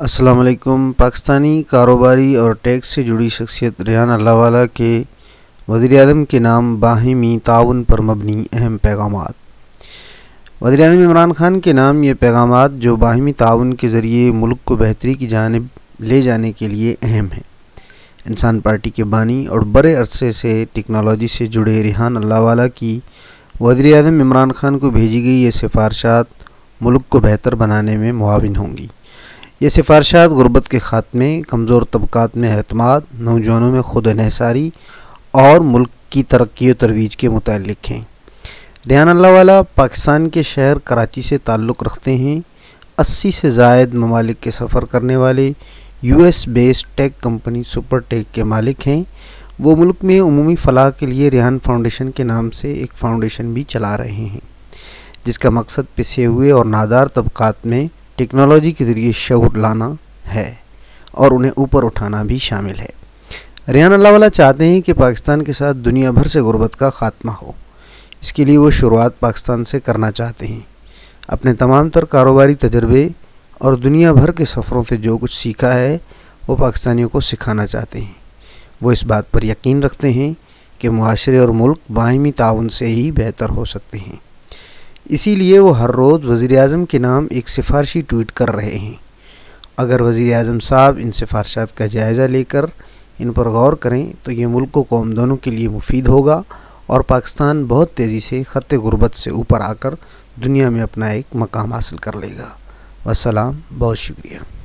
السلام علیکم، پاکستانی کاروباری اور ٹیکس سے جڑی شخصیت ریحان اللہ والا کے وزیر اعظم کے نام باہمی تعاون پر مبنی اہم پیغامات۔ وزیر اعظم عمران خان کے نام یہ پیغامات جو باہمی تعاون کے ذریعے ملک کو بہتری کی جانب لے جانے کے لیے اہم ہیں۔ انسان پارٹی کے بانی اور بڑے عرصے سے ٹیکنالوجی سے جڑے ریحان اللہ والا کی وزیر اعظم عمران خان کو بھیجی گئی یہ سفارشات ملک کو بہتر بنانے میں معاون ہوں گی۔ یہ سفارشات غربت کے خاتمے، کمزور طبقات میں اعتماد، نوجوانوں میں خود انحصاری اور ملک کی ترقی و ترویج کے متعلق ہیں۔ ریحان اللہ والا پاکستان کے شہر کراچی سے تعلق رکھتے ہیں۔ اسی سے زائد ممالک کے سفر کرنے والے U S based tech company super tech کے مالک ہیں۔ وہ ملک میں عمومی فلاح کے لیے ریحان فاؤنڈیشن کے نام سے ایک فاؤنڈیشن بھی چلا رہے ہیں، جس کا مقصد پسے ہوئے اور نادار طبقات میں ٹیکنالوجی کے ذریعے شعور لانا ہے اور انہیں اوپر اٹھانا بھی شامل ہے۔ ریان اللہ والا چاہتے ہیں کہ پاکستان کے ساتھ دنیا بھر سے غربت کا خاتمہ ہو۔ اس کے لیے وہ شروعات پاکستان سے کرنا چاہتے ہیں۔ اپنے تمام تر کاروباری تجربے اور دنیا بھر کے سفروں سے جو کچھ سیکھا ہے، وہ پاکستانیوں کو سکھانا چاہتے ہیں۔ وہ اس بات پر یقین رکھتے ہیں کہ معاشرے اور ملک باہمی تعاون سے ہی بہتر ہو سکتے ہیں۔ اسی لیے وہ ہر روز وزیر اعظم کے نام ایک سفارشی ٹویٹ کر رہے ہیں۔ اگر وزیر اعظم صاحب ان سفارشات کا جائزہ لے کر ان پر غور کریں تو یہ ملک و قوم دونوں کے لیے مفید ہوگا اور پاکستان بہت تیزی سے خط غربت سے اوپر آ کر دنیا میں اپنا ایک مقام حاصل کر لے گا۔ والسلام، بہت شکریہ۔